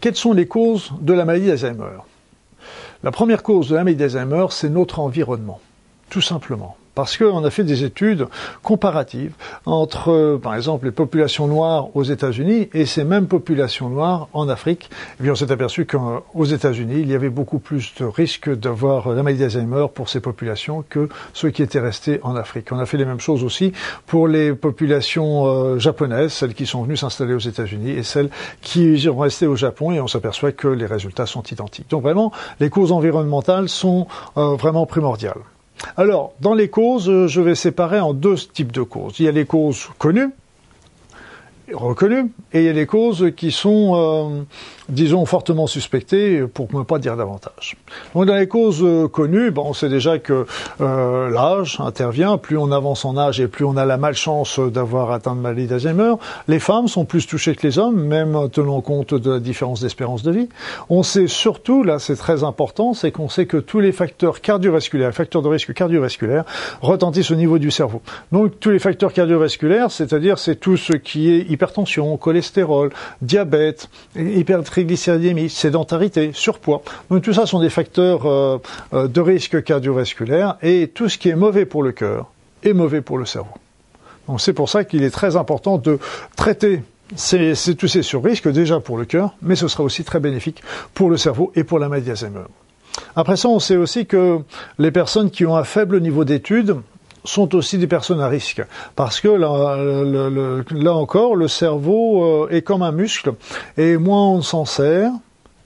quelles sont les causes de la maladie d'Alzheimer? La première cause de la maladie d'Alzheimer, c'est notre environnement, tout simplement parce qu'on a fait des études comparatives entre, par exemple, les populations noires aux États-Unis et ces mêmes populations noires en Afrique. Et bien, on s'est aperçu qu'aux États-Unis, il y avait beaucoup plus de risques d'avoir la maladie d'Alzheimer pour ces populations que ceux qui étaient restés en Afrique. On a fait les mêmes choses aussi pour les populations euh, japonaises, celles qui sont venues s'installer aux États-Unis et celles qui sont restées au Japon, et on s'aperçoit que les résultats sont identiques. Donc vraiment, les causes environnementales sont euh, vraiment primordiales. Alors, dans les causes, euh, je vais séparer en deux types de causes. Il y a les causes connues, reconnues, et il y a les causes qui sont euh, disons, fortement suspectés, pour ne pas dire davantage. Donc dans les causes euh, connues, bon, on sait déjà que euh, l'âge intervient, plus on avance en âge et plus on a la malchance d'avoir atteint de maladie d'Alzheimer. Les femmes sont plus touchées que les hommes, même tenant compte de la différence d'espérance de vie. On sait surtout, là c'est très important, c'est qu'on sait que tous les facteurs cardiovasculaires, facteurs de risque cardiovasculaire, retentissent au niveau du cerveau. Donc tous les facteurs cardiovasculaires, c'est-à-dire c'est tout ce qui est hypertension, cholestérol, diabète, hypertension, triglycéridémie, sédentarité, surpoids. Donc tout ça sont des facteurs euh, euh, de risque cardiovasculaire et tout ce qui est mauvais pour le cœur est mauvais pour le cerveau. Donc c'est pour ça qu'il est très important de traiter ces, tous ces surrisques déjà pour le cœur, mais ce sera aussi très bénéfique pour le cerveau et pour la maladie. Après ça, on sait aussi que les personnes qui ont un faible niveau d'études sont aussi des personnes à risque. Parce que là, là encore, le cerveau euh, est comme un muscle, et moins on s'en sert,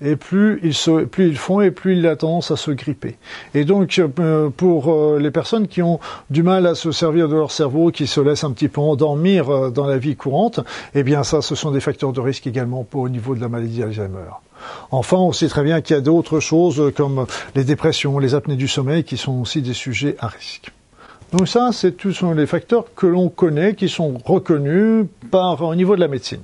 et plus ils, se, plus ils font et plus il a tendance à se gripper. Et donc euh, pour euh, les personnes qui ont du mal à se servir de leur cerveau, qui se laissent un petit peu endormir dans la vie courante, eh bien ça, ce sont des facteurs de risque également pour, au niveau de la maladie d'Alzheimer. Enfin, on sait très bien qu'il y a d'autres choses comme les dépressions, les apnées du sommeil, qui sont aussi des sujets à risque. Donc ça, c'est tous les facteurs que l'on connaît, qui sont reconnus par au niveau de la médecine.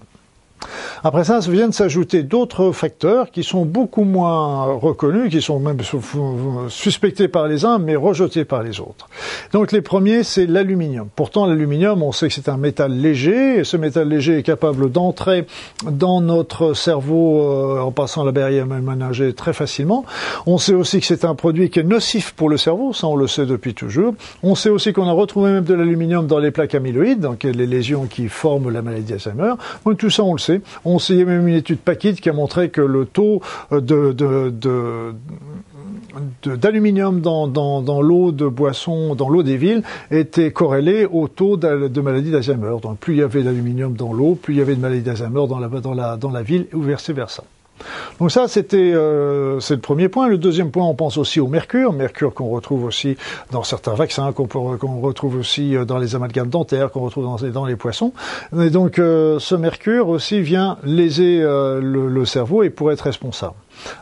Après ça, viennent s'ajouter d'autres facteurs qui sont beaucoup moins reconnus, qui sont même suspectés par les uns, mais rejetés par les autres. Donc les premiers, c'est l'aluminium. Pourtant, l'aluminium, on sait que c'est un métal léger, et ce métal léger est capable d'entrer dans notre cerveau euh, en passant la barrière ménagée très facilement. On sait aussi que c'est un produit qui est nocif pour le cerveau, ça on le sait depuis toujours. On sait aussi qu'on a retrouvé même de l'aluminium dans les plaques amyloïdes, donc les lésions qui forment la maladie d'Alzheimer. Tout ça, on le sait. Sait, il y a même une étude Paquet qui a montré que le taux euh, de, d'aluminium dans, l'eau de boisson, dans l'eau des villes, était corrélé au taux de, maladie d'Alzheimer. Donc plus il y avait d'aluminium dans l'eau, plus il y avait de maladie d'Alzheimer dans la, dans, la, dans la ville, ou vice versa. Donc ça, c'était euh, c'est le premier point. Le deuxième point, on pense aussi au mercure, mercure qu'on retrouve aussi dans certains vaccins, qu'on retrouve aussi euh, dans les amalgames dentaires, qu'on retrouve dans, dans, les poissons. Et donc euh, ce mercure aussi vient léser le, le cerveau et pourrait être responsable.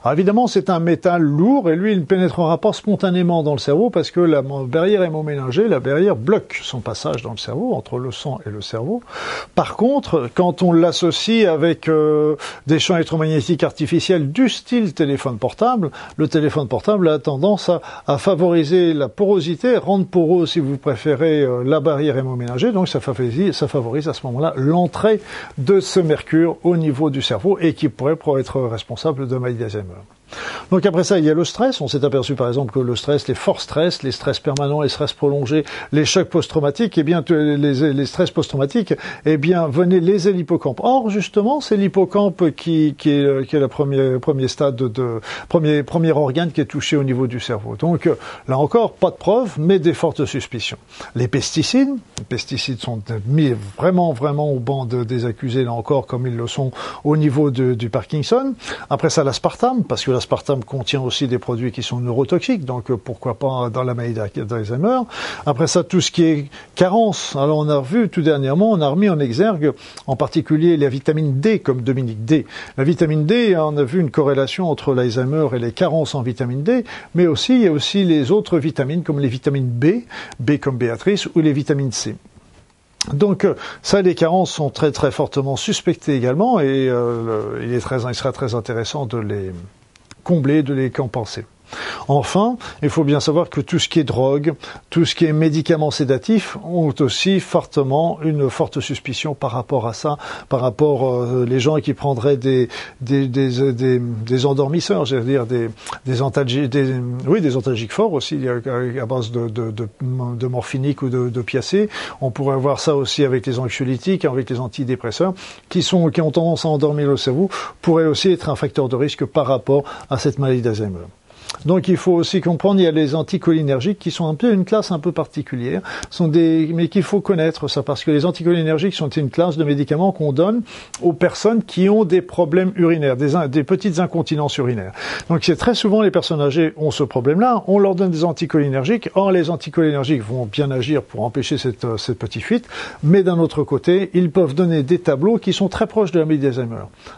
Alors évidemment, c'est un métal lourd et lui, il ne pénétrera pas spontanément dans le cerveau parce que la barrière hémoménagée, la barrière bloque son passage dans le cerveau, entre le sang et le cerveau. Par contre, quand on l'associe avec euh, des champs électromagnétiques artificiels du style téléphone portable, le téléphone portable a tendance à, favoriser la porosité, rendre poreux, si vous préférez, euh, la barrière hémoménagée. Donc ça favorise, à ce moment-là l'entrée de ce mercure au niveau du cerveau et qui pourrait être responsable de maladie Herre. Donc après ça, il y a le stress. On s'est aperçu par exemple que le stress, les forts stress, les stress permanents, les stress prolongés, les chocs post-traumatiques, eh bien les, stress post-traumatiques, eh bien venaient léser l'hippocampe. Or justement, c'est l'hippocampe qui, qui, est, le premier, premier stade de premier, premier organe qui est touché au niveau du cerveau. Donc là encore, pas de preuves, mais des fortes suspicions. Les pesticides, les pesticides sont mis vraiment vraiment au banc des accusés là encore, comme ils le sont au niveau du Parkinson. Après ça, l'aspartame, parce que l'aspartame contient aussi des produits qui sont neurotoxiques, donc euh, pourquoi pas dans la maladie d'Alzheimer. Après ça, tout ce qui est carence. Alors on a revu tout dernièrement, on a remis en exergue en particulier la vitamine D comme Dominique D. La vitamine D, on a vu une corrélation entre l'Alzheimer et les carences en vitamine D, mais aussi il y a aussi les autres vitamines comme les vitamines B, B comme Béatrice, ou les vitamines C. Donc euh, ça, les carences sont très très fortement suspectées également, et euh, il, est très, il sera très intéressant de les combler, de les compenser. Enfin, il faut bien savoir que tout ce qui est drogue, tout ce qui est médicaments sédatifs ont aussi fortement une forte suspicion par rapport à ça, par rapport euh, les gens qui prendraient des des, des, des, des endormisseurs, je veux dire des des, antalgiques, oui des antalgiques forts aussi à base de, de morphinique ou de, de piacé. On pourrait avoir ça aussi avec les anxiolytiques, avec les antidépresseurs, qui sont qui ont tendance à endormir le cerveau, pourrait aussi être un facteur de risque par rapport à cette maladie d'Alzheimer. Donc il faut aussi comprendre, il y a les anticholinergiques qui sont un peu une classe un peu particulière, sont des, mais qu'il faut connaître ça parce que les anticholinergiques sont une classe de médicaments qu'on donne aux personnes qui ont des problèmes urinaires, des, petites incontinences urinaires. Donc c'est très souvent les personnes âgées ont ce problème-là, on leur donne des anticholinergiques. Or les anticholinergiques vont bien agir pour empêcher cette, euh, petite fuite, mais d'un autre côté, ils peuvent donner des tableaux qui sont très proches de la maladie.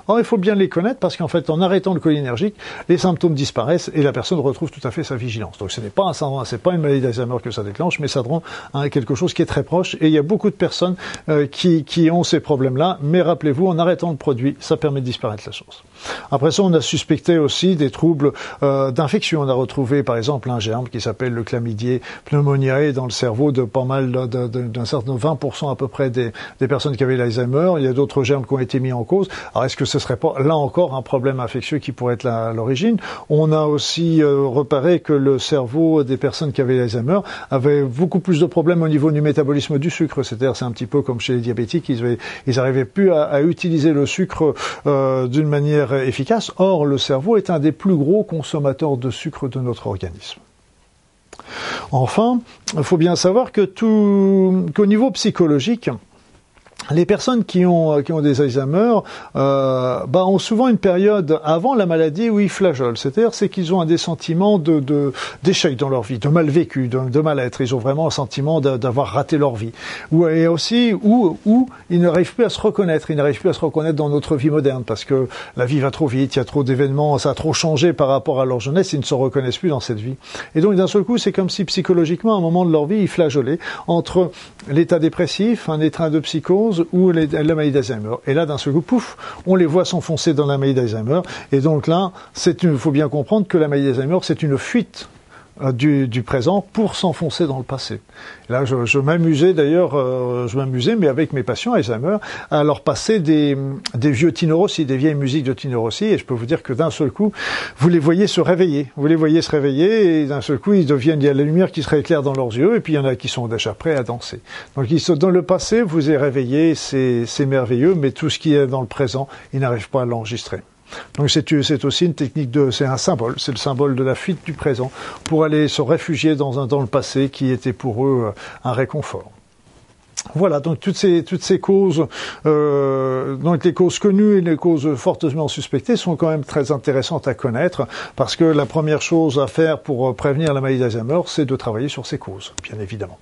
Or il faut bien les connaître parce qu'en fait en arrêtant le cholinergique, les symptômes disparaissent et la personne retrouve tout à fait sa vigilance. Donc ce n'est pas un c'est pas une maladie d'Alzheimer que ça déclenche, mais ça rend quelque chose qui est très proche. Et il y a beaucoup de personnes euh, qui, qui ont ces problèmes-là. Mais rappelez-vous, en arrêtant le produit, ça permet de disparaître la chose. Après ça, on a suspecté aussi des troubles euh, d'infection. On a retrouvé, par exemple, un germe qui s'appelle le chlamydier pneumoniae dans le cerveau de pas mal d'un certain 20% à peu près des, des personnes qui avaient l'Alzheimer. Il y a d'autres germes qui ont été mis en cause. Alors est-ce que ce serait pas là encore un problème infectieux qui pourrait être l'origine? On a aussi euh, repéré que le cerveau des personnes qui avaient l'Alzheimer avait beaucoup plus de problèmes au niveau du métabolisme du sucre. C'est-à-dire, c'est un petit peu comme chez les diabétiques, ils, ils arrivaient plus à, à utiliser le sucre euh, d'une manière efficace. Or, le cerveau est un des plus gros consommateurs de sucre de notre organisme. Enfin, il faut bien savoir que tout, qu'au niveau psychologique, les personnes qui ont, euh, qui ont des Alzheimer euh, bah, ont souvent une période avant la maladie où ils flageolent. C'est-à-dire c'est qu'ils ont un des sentiments de, d'échec dans leur vie, de mal vécu, de, mal-être. Ils ont vraiment un sentiment d'avoir raté leur vie. Ou, et aussi où, où ils n'arrivent plus à se reconnaître. Ils n'arrivent plus à se reconnaître dans notre vie moderne parce que la vie va trop vite, il y a trop d'événements, ça a trop changé par rapport à leur jeunesse, ils ne se reconnaissent plus dans cette vie. Et donc d'un seul coup, c'est comme si psychologiquement, à un moment de leur vie, ils flageolaient entre l'état dépressif, un état de psychose, ou la maladie d'Alzheimer. Et là, d'un seul coup, pouf, on les voit s'enfoncer dans la maladie d'Alzheimer. Et donc là, il faut bien comprendre que la maladie d'Alzheimer, c'est une fuite du, du, présent pour s'enfoncer dans le passé. là, je, je m'amusais d'ailleurs, euh, je m'amusais, mais avec mes patients Alzheimer, à leur passer des, des vieux Tino Rossi, des vieilles musiques de Tino Rossi, et je peux vous dire que d'un seul coup, vous les voyez se réveiller, vous les voyez se réveiller, et d'un seul coup, ils deviennent, il y a la lumière qui se rééclaire dans leurs yeux, et puis il y en a qui sont déjà prêts à danser. Donc, ils sont dans le passé, vous êtes réveillés, c'est merveilleux, mais tout ce qui est dans le présent, ils n'arrivent pas à l'enregistrer. Donc c'est aussi une technique de, c'est un symbole, c'est le symbole de la fuite du présent pour aller se réfugier dans un dans le passé qui était pour eux euh, un réconfort. Voilà, donc toutes ces toutes ces causes, euh, donc les causes connues et les causes fortement suspectées sont quand même très intéressantes à connaître parce que la première chose à faire pour prévenir la maladie d'Alzheimer, c'est de travailler sur ces causes, bien évidemment.